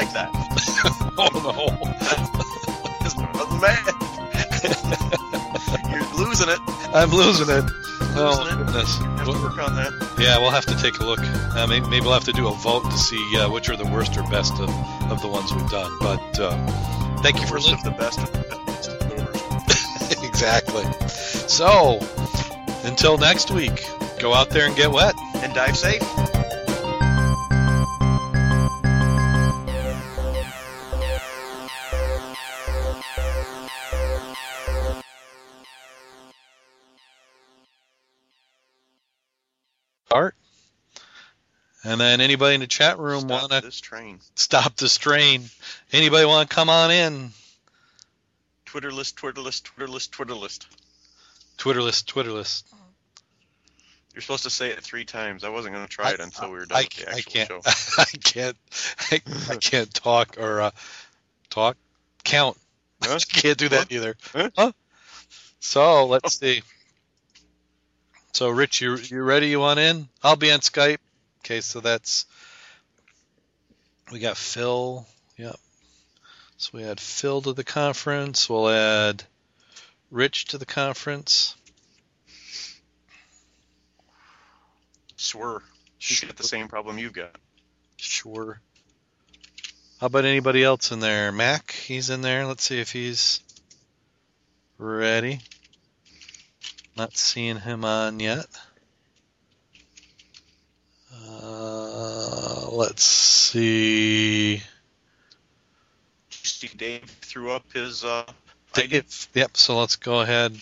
like that. oh I'm mad. You're losing it. I'm losing it. Oh it. goodness. You have to Well, work on that. Yeah, we'll have to take a look. Uh, maybe, maybe we'll have to do a vote to see uh, which are the worst or best of, of the ones we've done. But uh, thank you for listening. of the best of the best. The worst. exactly. So, until next week, go out there and get wet. And dive safe. And then anybody in the chat room want to stop this train. stop the strain? Anybody want to come on in? Twitter list, Twitter list, Twitter list, Twitter list. Twitter list, Twitter list. You're supposed to say it three times. I wasn't going to try it until we were done I, with the I actual can't. show. I can't. I, I can't talk or uh, talk. Count. Huh? can't do that either. Huh? So let's see. So Rich, you you ready? You want in? I'll be on Skype. Okay, so that's we got Phil. Yep. So we add Phil to the conference. We'll add Rich to the conference. Swear. He's got the same problem you've got. Sure. How about anybody else in there? Mac, he's in there. Let's see if he's ready. Not seeing him on yet. Uh, let's see. Dave threw up his uh, Dave. Yep, so let's go ahead.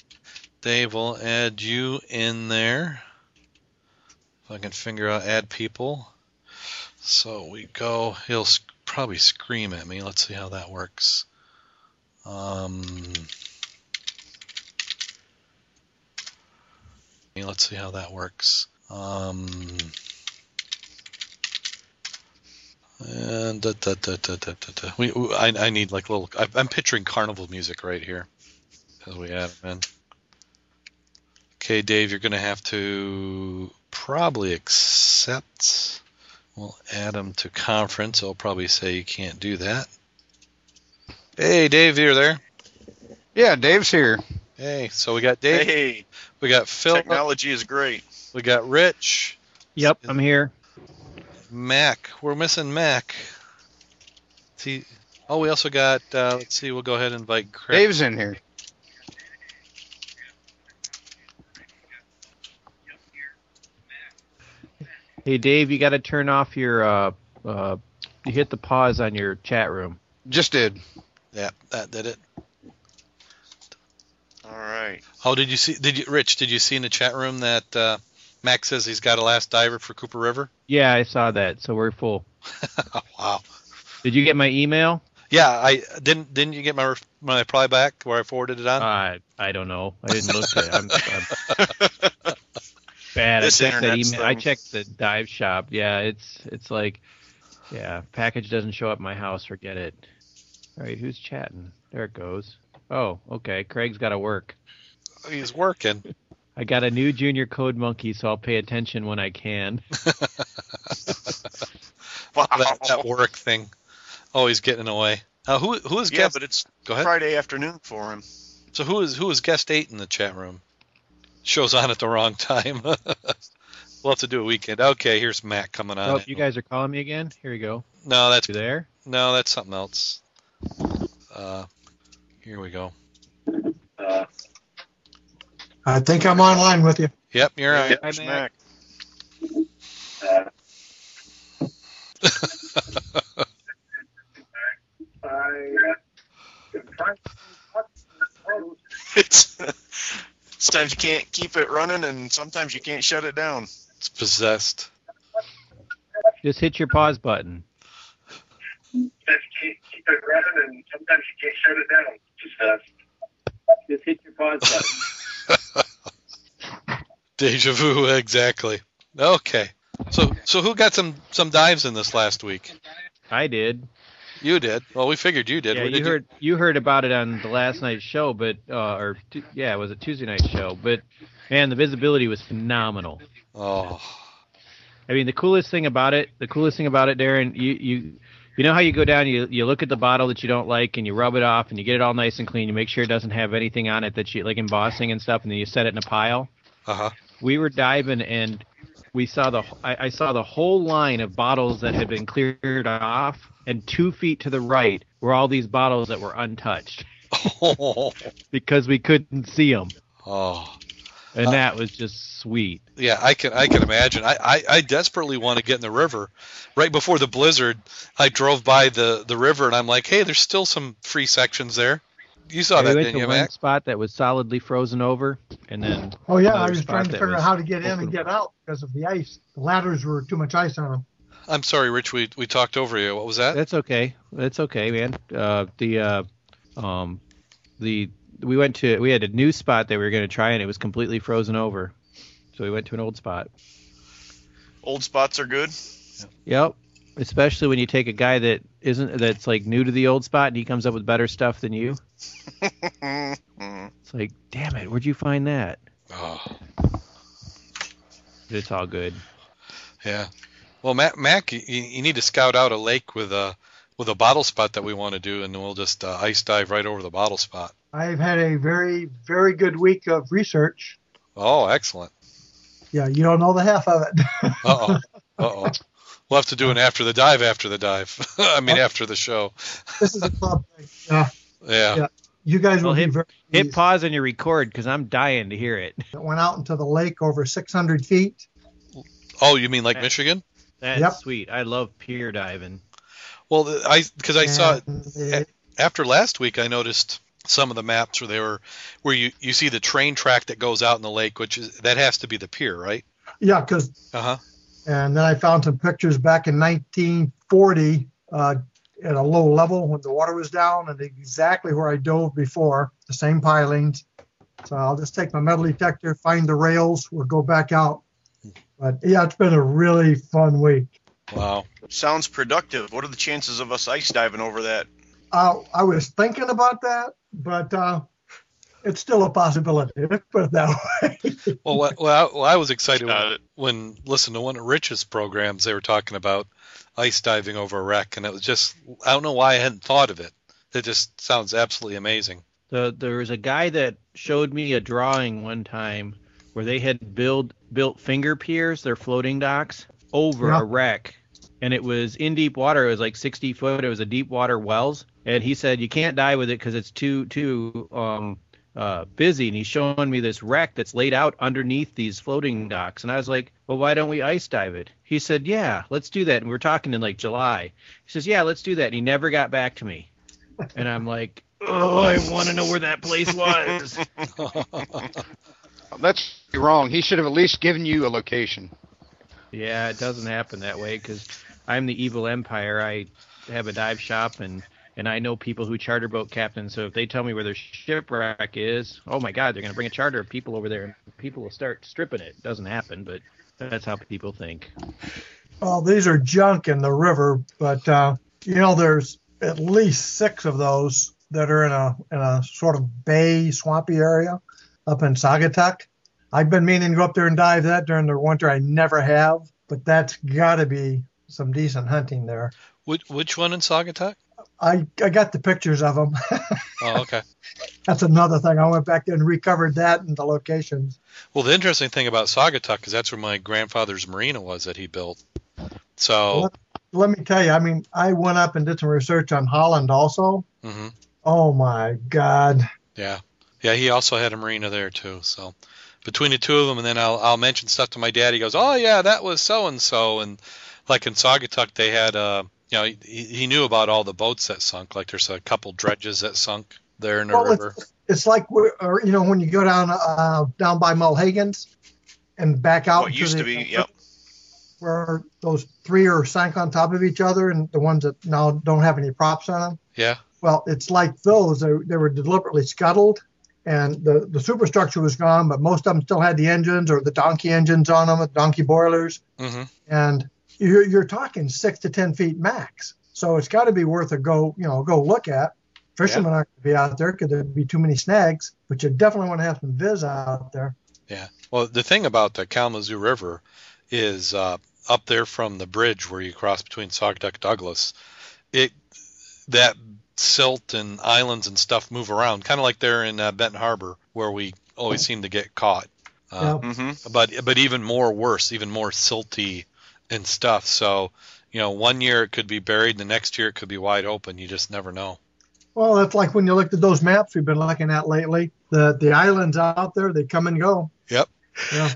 Dave, we'll add you in there. If I can figure out add people. So we go, he'll probably scream at me. Let's see how that works. Um, let's see how that works. Um, and da, da, da, da, da, da, da. We, we- I, I need like little. I, I'm picturing carnival music right here as we add them in. Okay, Dave, you're going to have to probably accept. We'll add them to conference. I'll probably say you can't do that. Hey, Dave, you're there. Yeah, Dave's here. Hey, so we got Dave, Hey, we got Phil, technology is great. we got Rich, Yep, I'm here. Mac. We're missing Mac. See, oh, we also got. Uh, let's see. We'll go ahead and invite Craig. Dave's in here. Hey, Dave, you got to turn off your. Uh, uh, you hit the pause on your chat room. Just did. Yeah, that did it. All right. Oh, did you see? Did you, Rich? Did you see in the chat room that uh, Mac says he's got a last diver for Cooper River? Yeah, I saw that. So we're full. Wow. Did you get my email? Yeah, I didn't. Didn't you get my my reply back where I forwarded it on? Uh, I don't know. I didn't look at it. I'm, I'm bad. This I checked that email. I checked the dive shop. Yeah, it's it's like, yeah, package doesn't show up at my house. Forget it. All right, who's chatting? There it goes. Oh, okay. Craig's got to work. he's working. I got a new junior code monkey, so I'll pay attention when I can. Wow. that, that work thing. Oh, he's getting away. Uh, who who is yeah, guest? but it's Go ahead. Friday afternoon for him. So who is who is guest eight in the chat room? Shows on at the wrong time. we'll have to do a weekend. Okay, here's Matt coming on. Oh, you guys are calling me again? Here we go. no, that's You there? no, that's something else. Uh, here we go. I think I'm online with you. Yep, you're on. Yep, Hi, smack. It's sometimes you can't keep it running, and sometimes you can't shut it down. It's possessed. Just hit your pause button. Just keep it running, and sometimes you can't shut it down. Just uh, just hit your pause button. Deja vu, exactly. Okay. So so who got some some dives in this last week? I did. You did. Well, we figured you did. yeah, you did heard you heard about it on the last night's show, but uh, or tu- yeah, it was a Tuesday night show. But man, the visibility was phenomenal. Oh, I mean, the coolest thing about it, the coolest thing about it, Darren, you you You know how you go down, you you look at the bottle that you don't like, and you rub it off, and you get it all nice and clean. You make sure it doesn't have anything on it that you like embossing and stuff, and then you set it in a pile. Uh huh. We were diving, and we saw the I, I saw the whole line of bottles that had been cleared off, and two feet to the right were all these bottles that were untouched Oh, because we couldn't see them, oh. And Uh, that was just sweet. Yeah, I can I can imagine. I, I, I desperately want to get in the river. Right before the blizzard, I drove by the, the river and I'm like, hey, there's still some free sections there. You saw Yeah, that, we went didn't to you, one Mac? spot that was solidly frozen over, and then Oh yeah, I was trying to figure out how to get in and get out because of the ice. The ladders were too much ice on them. I'm sorry, Rich. We we talked over you. What was that? That's okay. That's okay, man. Uh, the uh, um, the we went to we had a new spot that we were going to try, and it was completely frozen over. So we went to an old spot. Old spots are good. Yep. Especially when you take a guy that isn't that's like new to the old spot, and he comes up with better stuff than you. It's like, damn it, where'd you find that? Oh, But it's all good. yeah. Well, Mac, Mac you, you need to scout out a lake with a with a bottle spot that we want to do, and we'll just uh, ice dive right over the bottle spot. I've had a very, very good week of research. Oh, excellent. Yeah, you don't know the half of it. Uh oh. Uh oh. We'll have to do an after the dive after the dive. I mean, after the show. this is a club thing. Yeah, Yeah. Yeah. you guys will Well, be hit- very. Hit pause on your record because I'm dying to hear it. It went out into the lake over 600 feet. Oh, you mean like Okay. Michigan? That's Yep. sweet. I love pier diving. Well, I because I saw and it- after last week, I noticed some of the maps where they were where you you see the train track that goes out in the lake, which is that has to be the pier, right? yeah, because Uh huh. and then I found some pictures back in 1940 uh, at a low level when the water was down, and exactly where I dove before, the same pilings. So I'll just take my metal detector, find the rails, we'll go back out. But yeah, it's been a really fun week. Wow. Sounds productive. What are the chances of us ice diving over that? Uh, I was thinking about that, but uh, it's still a possibility. Let's put it that way. Well, well, I, well, I was excited when, it. when listening to one of Rich's programs. They were talking about ice diving over a wreck, and it was just I don't know why I hadn't thought of it. It just sounds absolutely amazing. The, there was a guy that showed me a drawing one time where they had build built finger piers, their floating docks, over Yeah. a wreck, and it was in deep water. It was like 60 foot. It was a deep water wells, and he said you can't dive with it because it's too too um uh busy. And he's showing me this wreck that's laid out underneath these floating docks, and I was like, well, why don't we ice dive it? He said, yeah, let's do that. And we were talking in like July. He says, yeah, let's do that. And he never got back to me, and I'm like. Oh, I want to know where that place was. That's wrong. He should have at least given you a location. Yeah, it doesn't happen that way because I'm the evil empire. I have a dive shop and and I know people who charter boat captains. So if they tell me where their shipwreck is, oh my God, they're going to bring a charter of people over there and people will start stripping it. Doesn't happen, but that's how people think. Well, these are junk in the river, but uh, you know, there's at least six of those that are in a in a sort of bay, swampy area up in Saugatuck. I've been meaning to go up there and dive that during the winter. I never have, but that's got to be some decent hunting there. Which which one in Saugatuck? I I got the pictures of them. Oh, okay. that's another thing. I went back and recovered that and the locations. Well, the interesting thing about Saugatuck is that's where my grandfather's marina was that he built. So, What? Let me tell you, I mean, I went up and did some research on Holland also. mhm. Oh my God. yeah, yeah, he also had a marina there too. So, between the two of them, and then I'll I'll mention stuff to my dad. He goes, "Oh yeah, that was so and so," and like in Saugatuck, they had uh, you know, he, he knew about all the boats that sunk. Like there's a couple dredges that sunk there in the Well, river. it's, it's like or, you know when you go down uh, down by Mulhagen's and back out What to used the, to be, yep. where those three are sank on top of each other and the ones that now don't have any props on them. Yeah. Well, it's like those. They, they were deliberately scuttled, and the the superstructure was gone, but most of them still had the engines or the donkey engines on them, donkey boilers, hmm and you're you're talking six to ten feet max. So it's got to be worth a go. You know, go look at. Fishermen aren't going to be out there because there'd be too many snags, but you definitely want to have some viz out there. Yeah. Well, the thing about the Kalamazoo River is uh, up there from the bridge where you cross between Saugatuck Douglas. it that silt and islands and stuff move around, kind of like they're in uh, Benton Harbor where we always seem to get caught. Uh, Mm-hmm. But but even more worse, even more silty and stuff. So you know, one year it could be buried, the next year it could be wide open. You just never know. Well, that's like when you looked at those maps we've been looking at lately. The the islands out there, they come and go. Yep. Yeah.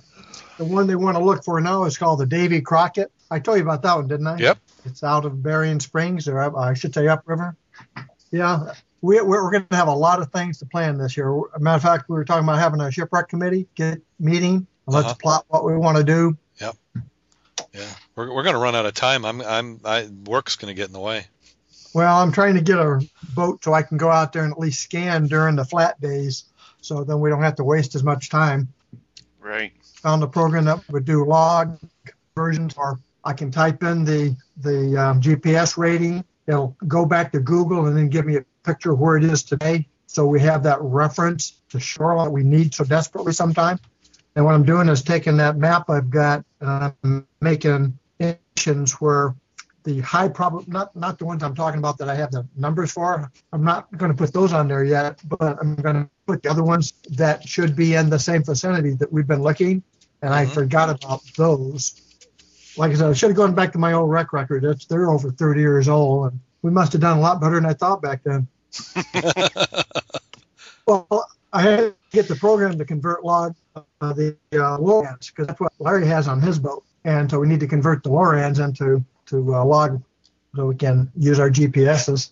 The one they want to look for now is called the Davy Crockett. I told you about that one, didn't I? Yep. It's out of Berrien Springs, or I should say upriver. Yeah. We, we're, we're going to have a lot of things to plan this year. Matter of fact, we were talking about having a shipwreck committee get meeting. And let's Uh-huh. plot what we want to do. Yeah, we're, we're going to run out of time. I'm I'm I, work's going to get in the way. Well, I'm trying to get a boat so I can go out there and at least scan during the flat days, so then we don't have to waste as much time. Right. Found a program that would do log versions, or I can type in the the um, GPS rating. It'll go back to Google and then give me a picture of where it is today, so we have that reference to shoreline we need so desperately sometimes. And what I'm doing is taking that map I've got and I'm making stations where the high prob not not the ones I'm talking about that I have the numbers for. I'm not going to put those on there yet, but I'm going to put the other ones that should be in the same vicinity that we've been looking, and I Mhm. forgot about those. Like I said, I should have gone back to my old rec record. It's they're over 30 years old, and we must have done a lot better than I thought back then. Well, I had to get the program to convert log uh, the uh, Lorans because that's what Larry has on his boat, and so we need to convert the Lorans into to uh, log so we can use our GPSs.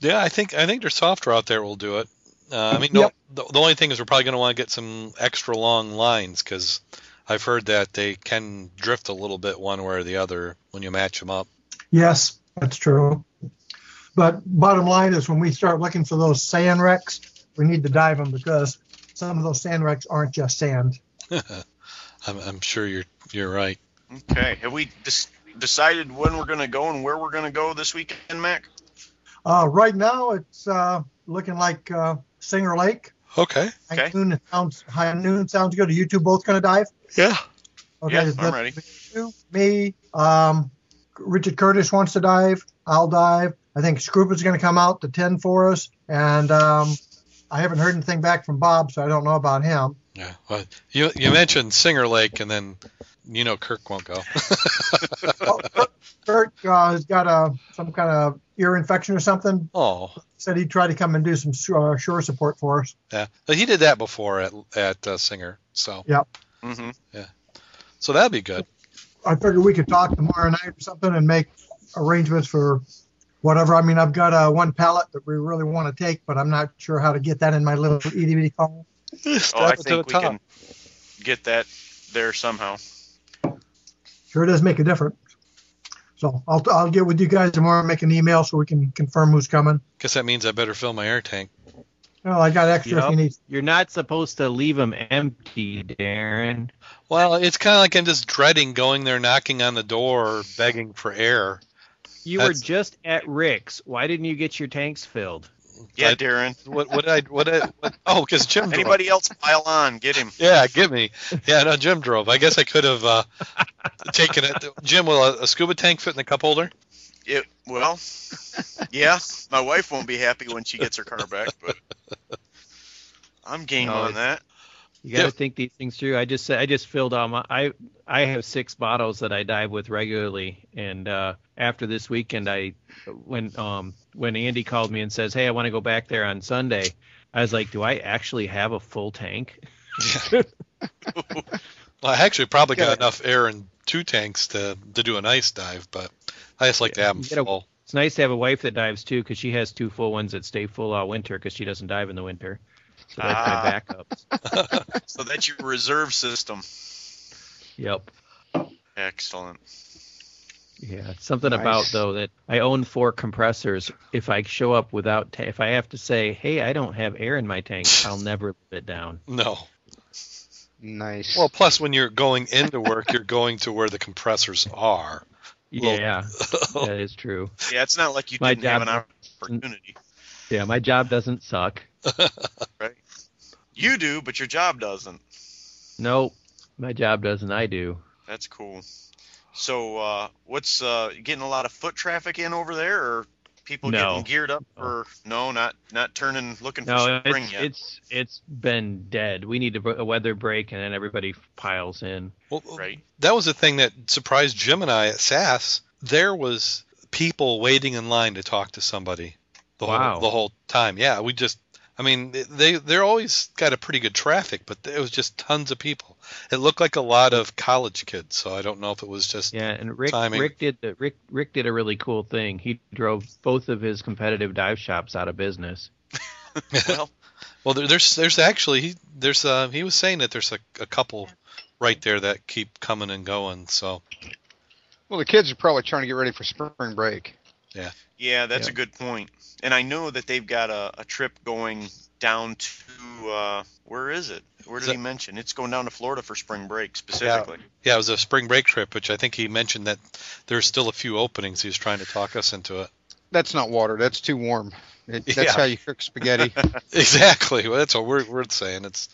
Yeah, I think I think there's software out there will do it. Uh, I mean, no, Yep. the, the only thing is we're probably going to want to get some extra long lines because I've heard that they can drift a little bit one way or the other when you match them up. Yes, that's true. But bottom line is when we start looking for those sand wrecks, we need to dive them because some of those sand wrecks aren't just sand. I'm, I'm sure you're you're right. Okay. Have we dis- decided when we're going to go and where we're going to go this weekend, Mac? Uh, right now, it's uh, looking like uh, Singer Lake. Okay. High Okay. noon sounds high noon sounds good. Are you two both going to dive? Yeah. Yeah, I'm ready. you, Me, um, Richard Curtis wants to dive. I'll dive. I think Scroop is going to come out to 10 for us. And um, I haven't heard anything back from Bob, so I don't know about him. Yeah. Well, you you mentioned Singer Lake, and then you know Kirk won't go. Oh, Kurt- Kurt uh, has got a, some kind of ear infection or something. oh, Said he'd try to come and do some shore, shore support for us. yeah. But he did that before at at uh, Singer, so Mm-hmm. Yeah. So that'd be good. I figured we could talk tomorrow night or something and make arrangements for whatever. I mean, I've got uh, one pallet that we really want to take, but I'm not sure how to get that in my little itty bitty car. Oh, I Strap it to the think we top. can get that there somehow. Sure does make a difference. So I'll, I'll get with you guys tomorrow and make an email so we can confirm who's coming. Guess that means I better fill my air tank. Well, I got extra if you need. You're not supposed to leave them empty, Darren. Well, it's kind of like I'm just dreading going there, knocking on the door, begging for air. You That's- were just at Rick's. Why didn't you get your tanks filled? Yeah, I- Darren. What what did I what did I, what, oh because Jim drove. Anybody else pile on? Get him. Yeah, give me. Yeah, no, Jim drove. I guess I could have uh, taken it. Jim, will a, a scuba tank fit in the cup holder? It, well, yeah. My wife won't be happy when she gets her car back, but I'm game No, on that. You got to Yeah. think these things through. I just said I just filled all my I I have six bottles that I dive with regularly, and uh, after this weekend, I when um when Andy called me and says, "Hey, I want to go back there on Sunday," I was like, "Do I actually have a full tank?" Well, I actually probably got Yeah. enough air in two tanks to to do a nice dive, but I just like to have them get a- full. It's nice to have a wife that dives too, because she has two full ones that stay full all winter because she doesn't dive in the winter. So that's Ah. my backup. So that's your reserve system. Yep. Excellent. Yeah, something Nice. about though that I own four compressors. If I show up without, ta- if I have to say, "Hey, I don't have air in my tank," I'll never live it down. No. Nice. Well, plus when you're going into work, you're going to where the compressors are. Well- Yeah, that is true. Yeah, it's not like you My didn't have an opportunity. Yeah, my job doesn't suck. You do, but your job doesn't. Nope, my job doesn't. I do. That's cool. So, uh, what's uh, getting a lot of foot traffic in over there, or people No. getting geared up or No, not not turning looking for No, spring it's yet. it's it's been dead. We need a, a weather break, and then everybody piles in. Well, right. that was the thing that surprised Jim and I at SAS. There was people waiting in line to talk to somebody the Wow. whole the whole time. Yeah, we just I mean they they're always got a pretty good traffic, but it was just tons of people. It looked like a lot of college kids, so I don't know if it was just Yeah, and Rick Timing. Rick did the, Rick Rick did a really cool thing. He drove both of his competitive dive shops out of business. Well, Well, there, there's there's actually he there's uh he was saying that there's a, a couple right there that keep coming and going. So Well, the kids are probably trying to get ready for spring break. Yeah, Yeah, that's Yeah. a good point. And I know that they've got a, a trip going down to uh, where is it? Where did that- he mention? It's going down to Florida for spring break specifically. yeah, it was a spring break trip, which I think he mentioned that there's still a few openings. He was trying to talk us into it. That's not water. That's too warm. It, that's Yeah. how you cook spaghetti. Exactly. Well, that's what we're we're saying. It's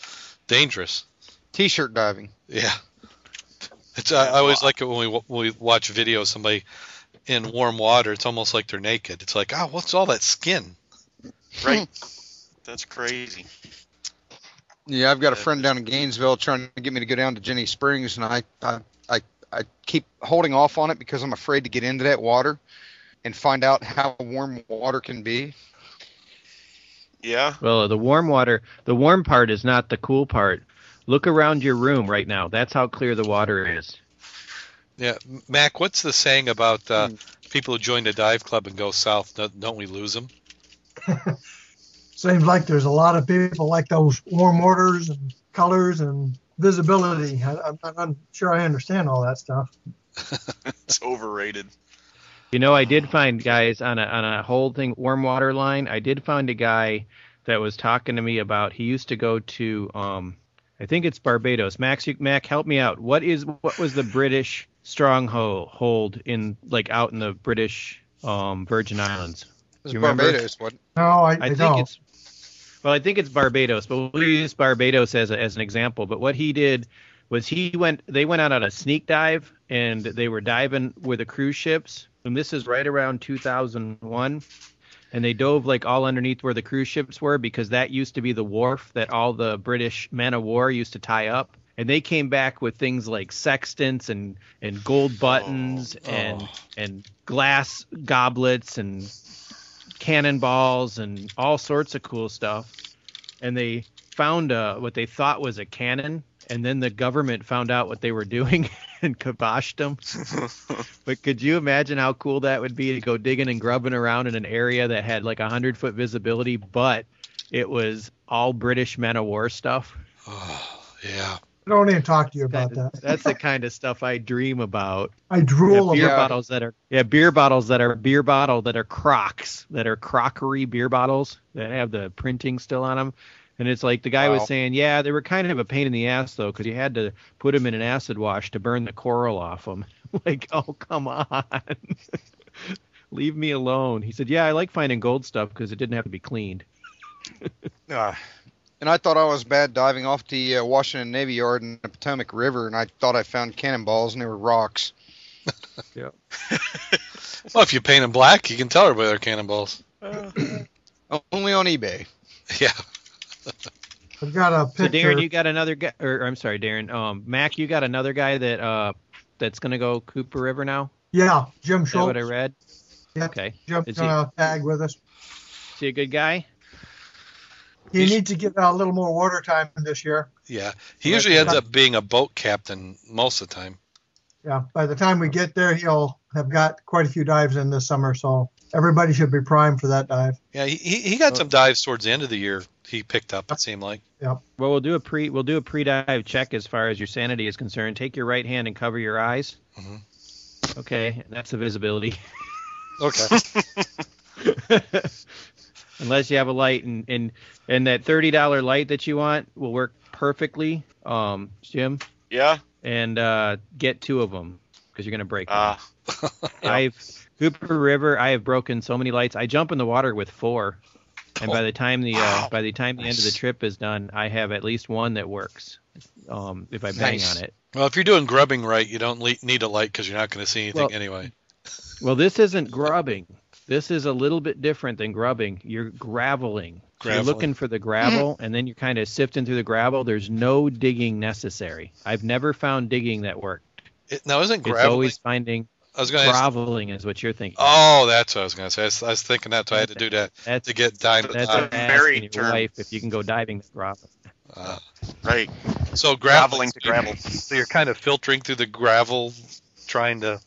dangerous. T-shirt diving. Yeah. It's I, I always like it when we wa- when we watch videos of somebody in warm water. It's almost like they're naked. It's like, oh, what's all that skin? Right. Hmm. That's crazy. Yeah, I've got a friend down in Gainesville trying to get me to go down to Ginnie Springs, and I, I, I, I keep holding off on it because I'm afraid to get into that water and find out how warm water can be. Yeah. Well, the warm water, the warm part is not the cool part. Look around your room right now. That's how clear the water is. Yeah, Mac, what's the saying about uh, people who join a dive club and go south? Don't, don't we lose them? Seems like there's a lot of people like those warm waters and colors and visibility. I, I'm I'm not sure I understand all that stuff. It's overrated. You know, I did find guys on a on a whole thing warm water line. I did find a guy that was talking to me about he used to go to um I think it's Barbados. Max, you, Mac, help me out. What is what was the British stronghold hold in like out in the British um Virgin Islands? It was You? Barbados, what? No, I, I, I think don't. it's well, I think it's Barbados, but we'll use Barbados as a, as an example. But what he did was he went they went out on a sneak dive and they were diving with the cruise ships, and this is right around 2001. And they dove like all underneath where the cruise ships were because that used to be the wharf that all the British men of war used to tie up. And they came back with things like sextants and, and gold buttons Oh. and Oh. and glass goblets and cannonballs and all sorts of cool stuff. And they found uh, what they thought was a cannon, and then the government found out what they were doing and kiboshed them. But could you imagine how cool that would be to go digging and grubbing around in an area that had like a hundred foot visibility, but it was all British men of war stuff? Oh, yeah. I don't even talk to you about that. That's the kind of stuff I dream about. I Yeah, drool beer about. bottles that are yeah beer bottles that are beer bottle that are crocks that are crockery beer bottles that have the printing still on them and it's like the guy Wow. was saying yeah they were kind of a pain in the ass though because you had to put them in an acid wash to burn the coral off them like oh come on leave me alone he said yeah i like finding gold stuff because it didn't have to be cleaned Ah. And I thought I was bad diving off the uh, Washington Navy Yard in the Potomac River, and I thought I found cannonballs, and they were rocks. Well, if you paint them black, you can tell everybody they're cannonballs. Only on eBay. Yeah. I've got a picture. so darren you got another guy or i'm sorry darren um mac you got another guy that uh that's gonna go cooper river now yeah, Jim Schultz. is that what i read Yeah. okay Jim's Is he- gonna tag with us. is he a good guy He He's- needs to get a little more water time this year. Yeah. He usually ends up being a boat captain most of the time. Yeah, by the time we get there, he'll have got quite a few dives in this summer, so everybody should be primed for that dive. Yeah, he, he he got some dives towards the end of the year. He picked up. It seemed like. Well, we'll do a pre we'll do a pre-dive check as far as your sanity is concerned. Take your right hand and cover your eyes. Mhm. Okay, and that's the visibility. Okay. Unless you have a light and and and that thirty dollar light that you want will work perfectly, um, Jim. Yeah. And uh, get two of them because you're gonna break them. Ah. I've Cooper River. I have broken so many lights. I jump in the water with four. And by the time the Wow. uh, by the time the end of the trip is done, I have at least one that works. Um, if I bang Nice. on it. Well, if you're doing grubbing right, you don't le- need a light because you're not going to see anything Well- anyway. Well, this isn't grubbing. This is a little bit different than grubbing. You're graveling. So You're looking for the gravel, and then you're kind of sifting through the gravel. There's no digging necessary. I've never found digging that worked. It, now, isn't graveling? It's graveling? always finding I was going to ask. is what you're thinking. Oh, that's what I was going to say. I was, I was thinking that, so I had to do that that's to get diamond. that's a asking very term. wife if you can go diving with groveling. uh, Right. so Graveling to gravel. So you're kind of filtering through the gravel, trying to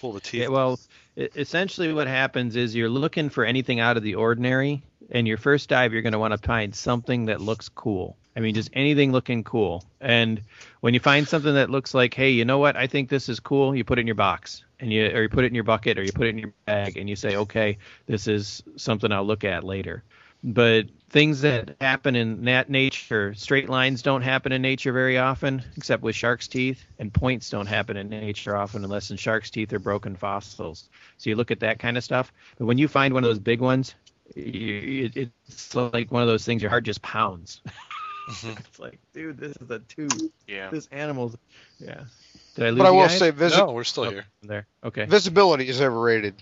pull the teeth. Yeah, well, essentially what happens is you're looking for anything out of the ordinary, and your first dive you're going to want to find something that looks cool. I mean, just anything looking cool. And when you find something that looks like, hey, you know what? I think this is cool. You put it in your box, and you or you put it in your bucket, or you put it in your bag, and you say, okay, this is something I'll look at later. But things that happen in that nature, straight lines don't happen in nature very often, except with shark's teeth, and points don't happen in nature often unless in shark's teeth are broken fossils. So you look at that kind of stuff. But when you find one of those big ones, you, it, it's like one of those things your heart just pounds. Mhm. it's like, dude, this is a tube. Yeah. This animal's, yeah. Did I lose But I will guys? say visi- no, we're still Oh. here. there. Okay. visibility is overrated.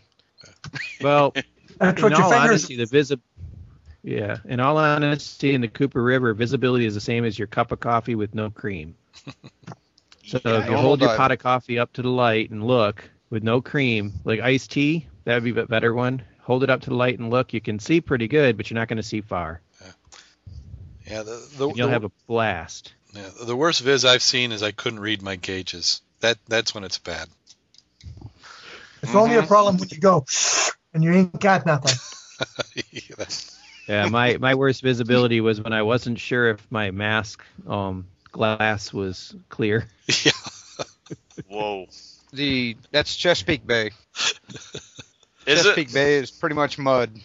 Well, That's in what all fingers. honesty, the visi- yeah, in all honesty, in the Cooper River, visibility is the same as your cup of coffee with no cream. So Yeah. if you hold your pot of coffee up to the light and look with no cream, like iced tea, that would be a better one. Hold it up to the light and look. You can see pretty good, but you're not going to see far. Yeah, the the, you'll the, have a blast. yeah, the worst viz I've seen is I couldn't read my gauges. That that's when it's bad. It's only a mm-hmm. problem when you go and you ain't got nothing. Yeah, that's- Yeah, my my worst visibility was when I wasn't sure if my mask um glass was clear. yeah. Whoa. The that's Chesapeake Bay. Is Chesapeake it? Bay is pretty much mud.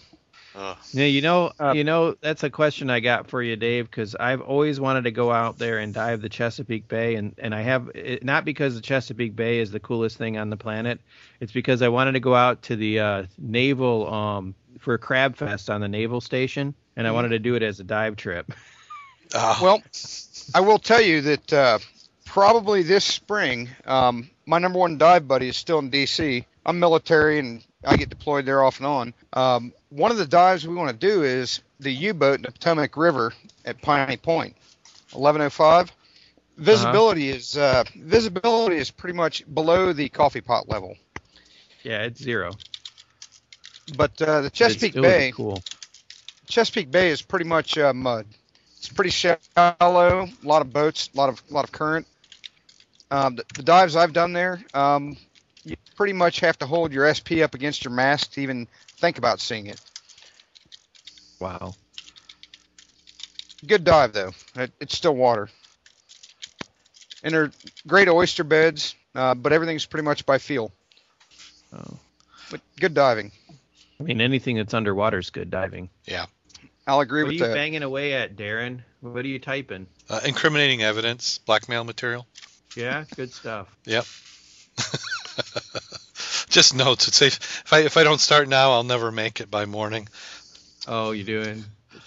Uh, Yeah, you know, you know that's a question I got for you, Dave, because I've always wanted to go out there and dive the Chesapeake Bay, and and I have it, not because the Chesapeake Bay is the coolest thing on the planet. It's because I wanted to go out to the uh, naval um for Crab Fest on the naval station, and I wanted to do it as a dive trip. Ah, Well, I will tell you that uh, probably this spring, um, my number one dive buddy is still in D.C. I'm military and I get deployed there off and on. Um, one of the dives we want to do is the U-boat in the Potomac River at Piney Point, 1105. Visibility is uh, visibility is pretty much below the coffee pot level, yeah, it's zero. But uh, the Chesapeake Bay cool. Chesapeake Bay is pretty much uh, mud. It's pretty shallow, a lot of boats, a lot of a lot of current. Um, the, the dives I've done there, um, you pretty much have to hold your SP up against your mask to even think about seeing it. Wow. Good dive though. It, it's still water, and they're great oyster beds, uh, but everything's pretty much by feel. Oh. But good diving. I mean, anything that's underwater is good diving. Yeah. I'll agree with it. What are you that. banging away at, Darren? What are you typing? uh, incriminating evidence, blackmail material. Yeah, good stuff. Yep. Just notes. It's safe. If I if I don't start now, I'll never make it by morning. Oh, you doing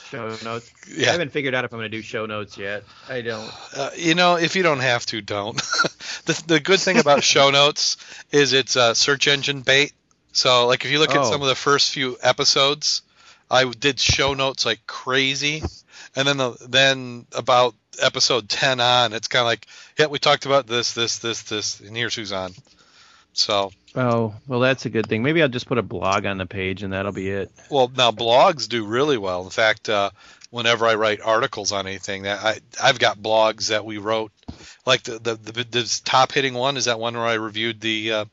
show notes? Yeah. I haven't figured out if I'm going to do show notes yet. I don't. Uh, you know, if you don't have to, don't. the the good thing about show notes is it's uh, search engine bait. So like if you look at Oh. some of the first few episodes, I did show notes like crazy, and then the, then about episode ten on, it's kind of like, yeah, we talked about this, this, this, this, and here's who's on. So Oh, well, that's a good thing. Maybe I'll just put a blog on the page and that'll be it. Well, now blogs do really well. In fact, uh, whenever I write articles on anything, that I I've got blogs that we wrote, like the the, the this top hitting one is that one where I reviewed the uh,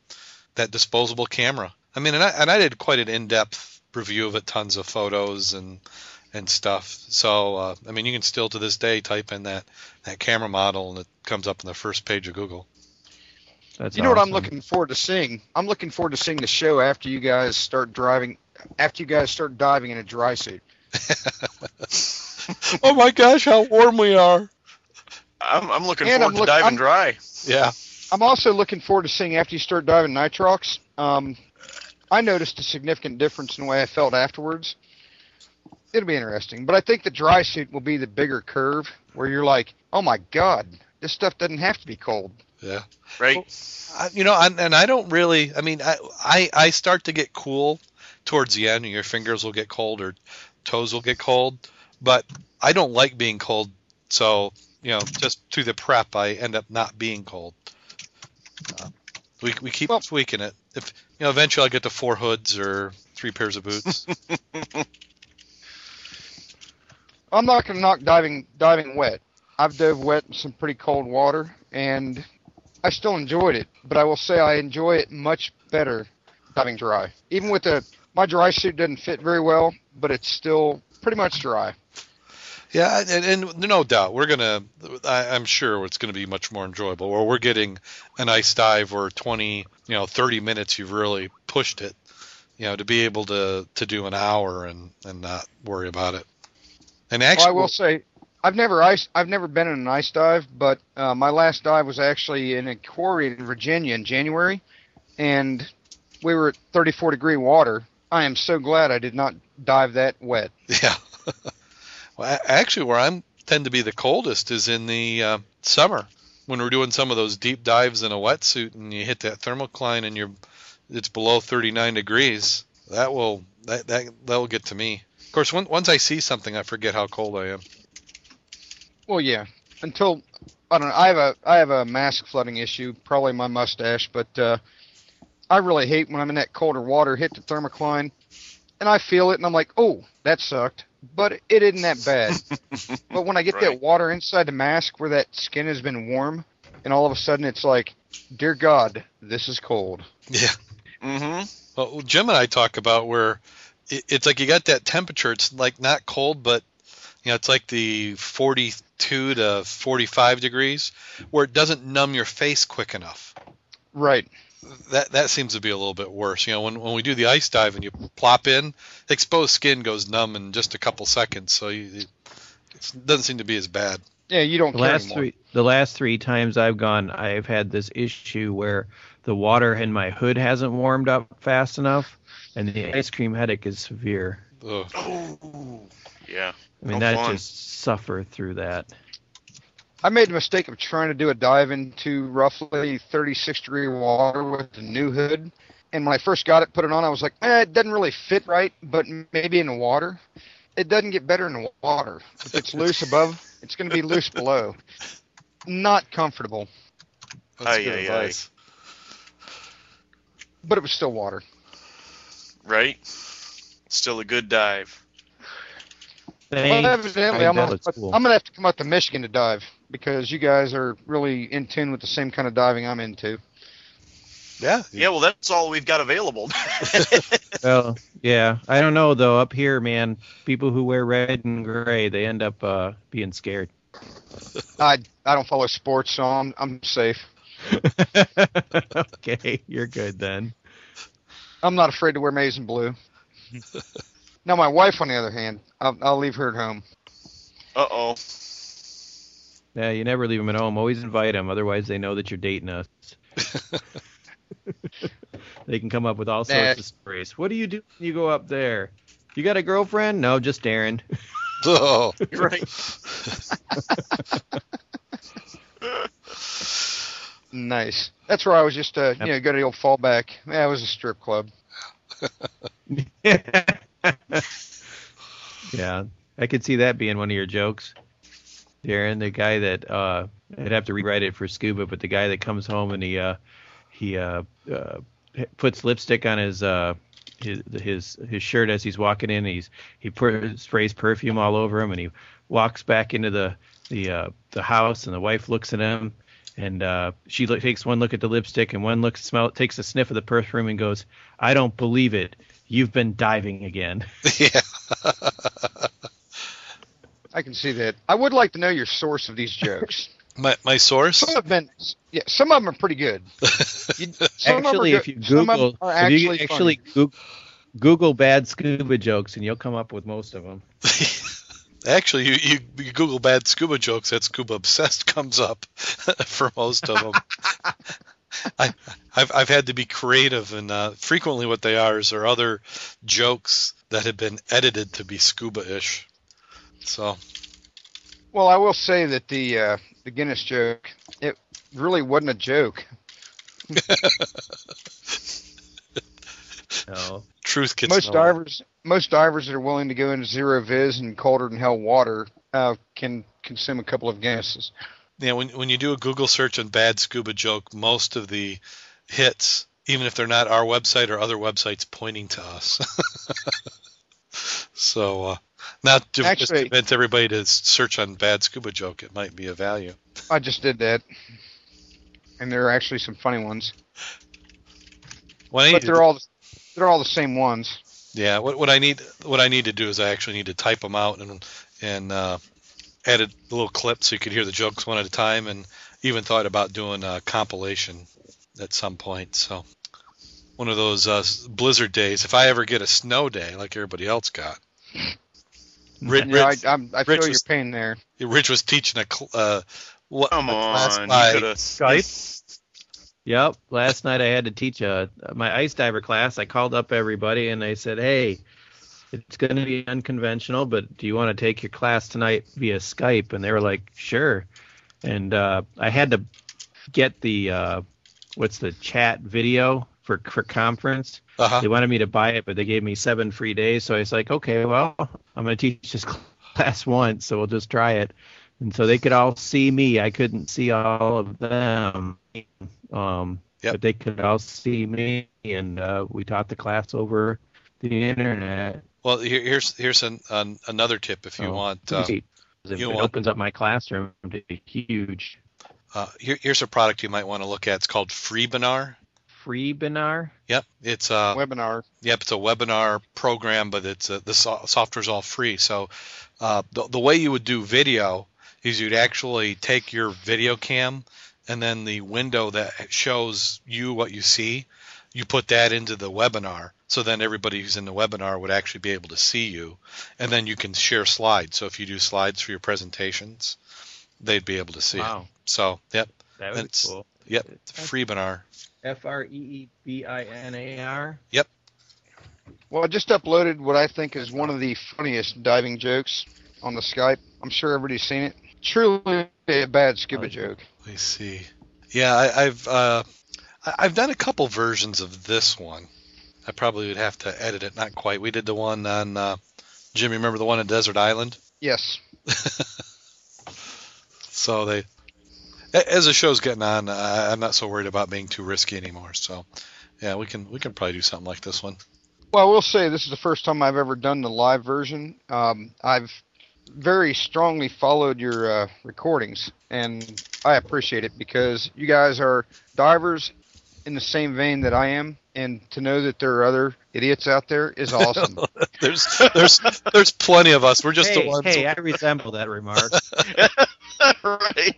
that disposable camera. I mean, and I and I did quite an in depth review of it, tons of photos and and stuff. So uh, I mean, you can still to this day type in that that camera model and it comes up on the first page of Google. That's You know what I'm looking forward to seeing? I'm looking forward to seeing the show after you guys start driving, after you guys start diving in a dry suit. oh my gosh, how warm we are! I'm, I'm looking And forward I'm to look- diving I'm- dry. Yeah. I'm also looking forward to seeing after you start diving nitrox. Um, I noticed a significant difference in the way I felt afterwards. it'll be interesting. But I think the dry suit will be the bigger curve where you're like, oh my god, this stuff doesn't have to be cold. Yeah. Right? I, you know, and, and I don't really. I mean, I, I I start to get cool towards the end, and your fingers will get cold or toes will get cold. But I don't like being cold, so you know, just through the prep, I end up not being cold. Uh, we we keep Well- tweaking it. If you know, eventually I'll get to four hoods or three pairs of boots. I'm not going to knock diving diving wet. I've dove wet in some pretty cold water, and I still enjoyed it. But I will say I enjoy it much better diving dry. Even with the my dry suit doesn't fit very well, but it's still pretty much dry. Yeah, and, and no doubt we're gonna. I, I'm sure it's gonna be much more enjoyable. Or we're getting an ice dive or 20, you know, 30 minutes. You've really pushed it, you know, to be able to to do an hour and and not worry about it. And Well, actually, I will say I've never ice I've never been in an ice dive, but uh, my last dive was actually in a quarry in Virginia in January, and we were at 34 degree water. I am so glad I did not dive that wet. yeah. well, actually, where I'm tend to be the coldest is in the uh, summer when we're doing some of those deep dives in a wetsuit and you hit that thermocline and you're it's below 39 degrees. That will that that that will get to me. Of course, when, once I see something, I forget how cold I am. Well, yeah. Until I don't know. I have a I have a mask flooding issue, probably my mustache, but uh, I really hate when I'm in that colder water, hit the thermocline, and I feel it, and I'm like, oh, that sucked. But it isn't that bad. but when I get Right. that water inside the mask where that skin has been warm, and all of a sudden it's like, dear God, this is cold. Yeah. Mm-hmm. Well, Jim and I talk about where it, it's like you got that temperature. It's like not cold, but you know, it's like the 42 to 45 degrees, where it doesn't numb your face quick enough. Right. That that seems to be a little bit worse. You know, when when we do the ice dive and you plop in, exposed skin goes numb in just a couple seconds, so you, it doesn't seem to be as bad. Yeah, you don't The care last anymore. three the last three times I've gone, I've had this issue where the water in my hood hasn't warmed up fast enough, and the ice cream headache is severe. Ugh. Oh, yeah. I mean, No that fun. just suffer through that. I made the mistake of trying to do a dive into roughly 36 degree water with the new hood. And when I first got it, put it on, I was like, eh, it doesn't really fit right, but maybe in the water. It doesn't get better in the water. If it's loose above, it's going to be loose below. Not comfortable, That's Aye, good aye, aye. advice. but it was still water. Right? Still a good dive. Thanks. well, evidently, I I'm gonna, it's I'm gonna have to come out to Michigan to dive because you guys are really in tune with the same kind of diving I'm into. Yeah. Yeah, well, that's all we've got available. Well, yeah, I don't know though. Up here, man, people who wear red and gray, they end up uh, being scared. I I don't follow sports, so I'm I'm safe. okay, you're good then. I'm not afraid to wear maize and blue. Now, my wife, on the other hand, I'll, I'll leave her at home. uh oh. Yeah, you never leave them at home. Always invite them. Otherwise, they know that you're dating us. they can come up with all sorts Nah. of stories. What do you do when you go up there? You got a girlfriend? No, just Darren. Oh. Right. Nice. That's where I was just, uh, you know, go to the old fallback. Yeah, it was a strip club. yeah, I could see that being one of your jokes, Darren. The guy that uh, I'd have to rewrite it for scuba, but the guy that comes home and he uh, he uh, uh, puts lipstick on his uh, his his his shirt as he's walking in. He's he sprays perfume all over him, and he walks back into the the uh, the house, and the wife looks at him. And uh, she look, takes one look at the lipstick and one look smell takes a sniff of the perfume and goes, "I don't believe it. You've been diving again." yeah. I can see that. I would like to know your source of these jokes. My my source. some have been, yeah, some of them are pretty good. You, some of them actually, if you Google, them if you actually actually. Google, Google bad scuba jokes, and you'll come up with most of them. Actually, you, you, you Google bad scuba jokes, that scuba obsessed comes up for most of them. I I've I've had to be creative, and uh, frequently what they are is there are other jokes that have been edited to be scuba-ish. So Well, I will say that the uh, the Guinness joke, it really wasn't a joke. No. truth gets most known. divers, most divers that are willing to go into zero vis and colder than hell water uh, can consume a couple of Guinnesses. Yeah, when when you do a Google search on bad scuba joke, most of the hits, even if they're not our website or other websites, pointing to us. so, uh, not to just Actually- convince everybody to search on bad scuba joke. It might be a value. I just did that, and there are actually some funny ones, What but need they're all they're all the same ones. yeah, what what I need what I need to do is I actually need to type them out and and uh, edit a little clip so you could hear the jokes one at a time, and even thought about doing a compilation at some point. So. One of those uh, blizzard days. If I ever get a snow day like everybody else got, Rich, Yeah, I, Rich, I'm, I Rich feel your was- pain there. Rich was teaching a cl- uh, what Come a class on, by- you. Skype. Yep. Last night I had to teach a my ice diver class. I called up everybody and I said, "Hey, it's going to be unconventional, but do you want to take your class tonight via Skype?" And they were like, "Sure." And uh, I had to get the uh, what's the chat video for for conference. uh-huh. They wanted me to buy it, but they gave me seven free days. So I was like, okay, well, I'm going to teach this class once, so we'll just try it. And so they could all see me. I couldn't see all of them, um, Yep. but they could all see me. And uh, we taught the class over the internet. Well, here, here's here's an, an, another tip if you So, want. Uh, it you it want- opens up my classroom to be huge. uh, here, here's a product you might want to look at. It's called Freebinar. Freebinar. Yep, it's a Webinar. Yep, it's a webinar program, but it's uh, the so- software's all free. So uh, the, the way you would do video is you'd actually take your video cam and then the window that shows you what you see, you put that into the webinar. So then everybody who's in the webinar would actually be able to see you, and then you can share slides. So if you do slides for your presentations, they'd be able to see it. So yep, that would be It's- cool. yep, Freebinar. F R E E B I N A R. Yep well, I just uploaded what I think is one of the funniest diving jokes on the Skype. I'm sure everybody's seen it. Truly a bad scuba Oh. joke. Let me see. Yeah, I, I've uh, I- I've done a couple versions of this one. I probably would have to edit it. Not quite. We did the one on uh, Jim. Remember the one on Desert Island? Yes. So they, as the show's getting on, uh, I'm not so worried about being too risky anymore. So, yeah, we can we can probably do something like this one. Well, I will say this is the first time I've ever done the live version. Um, I've very strongly followed your uh, recordings, and I appreciate it because you guys are divers in the same vein that I am, and to know that there are other idiots out there is awesome. There's there's there's plenty of us. We're just hey, the ones. hey, I resemble that remark. right.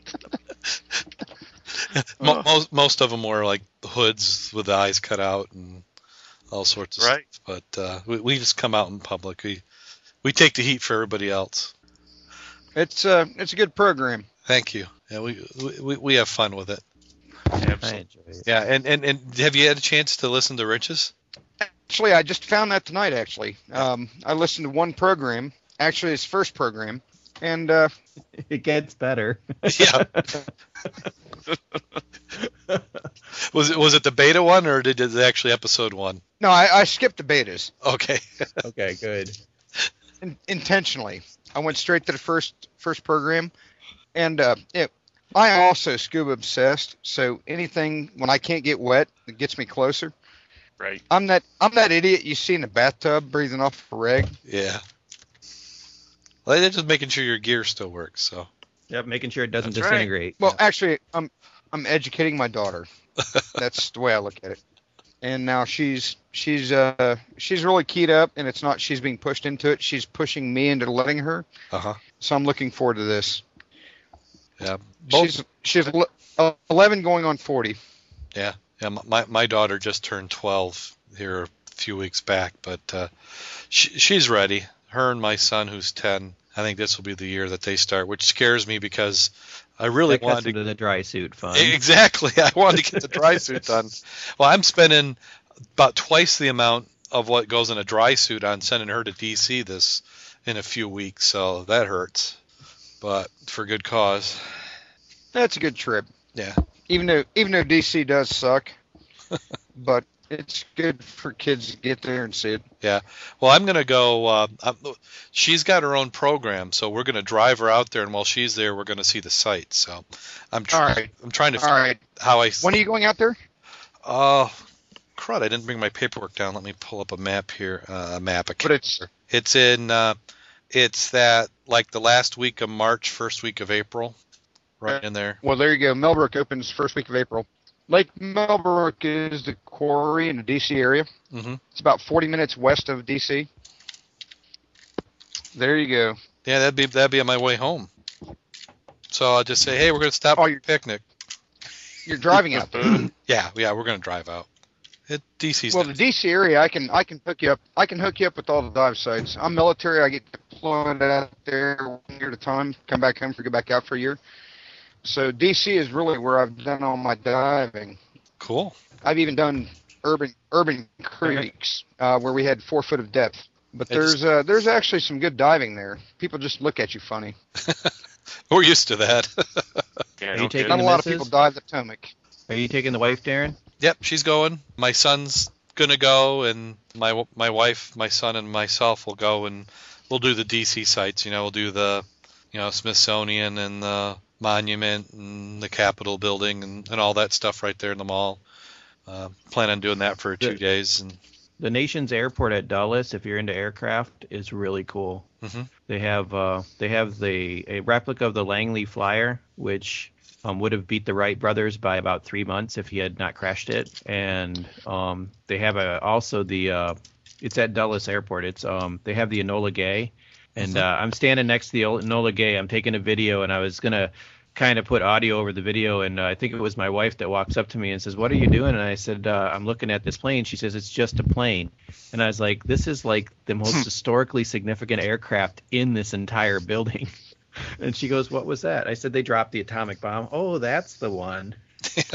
mo- most most of them were like hoods with the eyes cut out and all sorts of Right. stuff. But uh, we, we just come out in public. We we take the heat for everybody else. it's uh, it's a good program. Thank you. Yeah, we we, we have fun with it. I Absolutely. enjoy it. Yeah, and, and, and have you had a chance to listen to Rich's? Actually, I just found that tonight. Actually, um, I listened to one program, actually his first program, and uh, It gets better. Yeah. was it was it the beta one or did it actually episode one? no, I, I skipped the betas. Okay. okay, good. in, intentionally. I went straight to the first first program, and uh, it, I also scuba obsessed. So anything when I can't get wet, it gets me closer. Right. I'm that I'm that idiot you see in the bathtub breathing off a reg. Yeah. Well, they're just making sure your gear still works. So Yep, making sure it doesn't That's right. disintegrate. Well, actually, I'm I'm educating my daughter. That's the way I look at it. And now she's she's uh she's really keyed up, and it's not she's being pushed into it. She's pushing me into letting her. uh huh. So I'm looking forward to this. Yeah. Both, She's she's 11 going on 40. yeah. yeah. My my daughter just turned 12 here a few weeks back, but uh, she, she's ready. Her and my son, who's 10, I think this will be the year that they start, which scares me because I really that wanted to into the dry suit fun. Exactly. I wanted to get the dry suit done. Well, I'm spending about twice the amount of what goes in a dry suit on sending her to DC this in a few weeks, so that hurts. But for good cause. That's a good trip. Yeah. Even though even though DC does suck, but it's good for kids to get there and see it. Yeah. Well, I'm gonna go. Uh, I'm, she's got her own program, so we're gonna drive her out there, and while she's there, we're gonna see the sites. So I'm trying. Right. I'm trying to All right. how I. When are you going out there? Oh, crud! I didn't bring my paperwork down. Let me pull up a map here. Uh, a map. But it's It's in. It's that like the last week of March, first week of April, right in there. well, there you go. Millbrook opens first week of April. Lake Millbrook is the quarry in the DC area. hmm It's about 40 minutes west of DC. There you go. Yeah, that'd be that'd be on my way home. So I'll just say, hey, we're gonna stop Oh, your picnic. You're driving out. Yeah, yeah, we're gonna drive out. It DC's. Well, the DC area, I can I can hook you up. I can hook you up with all the dive sites. I'm military. I get deployed out there one year at a time. Come back home for go back out for a year. So DC is really where I've done all my diving. cool. I've even done urban urban creeks uh, where we had four foot of depth. But It's- there's uh, there's actually some good diving there. People just look at you funny. We're used to that. Yeah, Are you taking. Not a the lot of people dive the Potomac. Are you taking the wife, Darrin? Yep, she's going. My son's gonna go, and my my wife, my son, and myself will go, and we'll do the DC sites. You know, we'll do the, you know, Smithsonian and the monument and the Capitol building and, and all that stuff right there in the mall. Uh, plan on doing that for two days, and The nation's airport at Dulles, if you're into aircraft, is really cool. Mhm. They have uh, they have the a replica of the Langley Flyer, which um, would have beat the Wright brothers by about three months if he had not crashed it. And um, they have a, also the uh, it's at Dulles Airport. It's um, they have the Enola Gay, and uh, I'm standing next to the Enola Gay. I'm taking a video, and I was gonna kind of put audio over the video and uh, i think it was my wife that walks up to me and says what are you doing? And i said uh, i'm looking at this plane. She says it's just a plane. And i was like this is like the most historically significant aircraft in this entire building. And she goes what was that? I said they dropped the atomic bomb. Oh that's the one.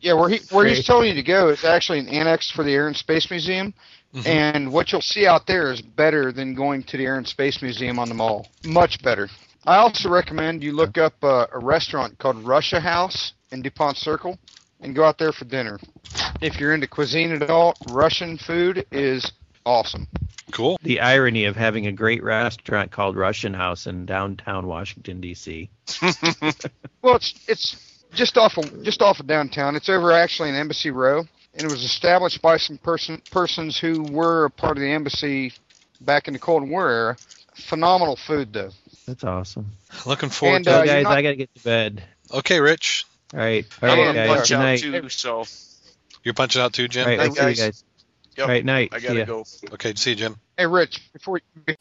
Yeah, where he where he's telling you to go is actually an annex for the Air and Space Museum, Mhm. and what you'll see out there is better than going to the Air and Space Museum on the mall. Much better. I also recommend you look up uh, a restaurant called Russia House in Dupont Circle and go out there for dinner. If you're into cuisine at all, Russian food is awesome. cool. the irony of having a great restaurant called russian house in downtown washington d.c Well, it's it's just off of just off of downtown. It's over actually in Embassy Row, and it was established by some person persons who were a part of the embassy back in the Cold War era. Phenomenal food though. That's awesome. Looking forward And, to uh, it. guys not- i gotta get to bed. Okay, Rich, all right. All I'm gonna guys. punch good out night. too, so. You're punching out too, Jim. all right Night, we'll see you guys. guys. Yep, all right night. I gotta go. Okay, see you, Jim. Hey, Rich, before you,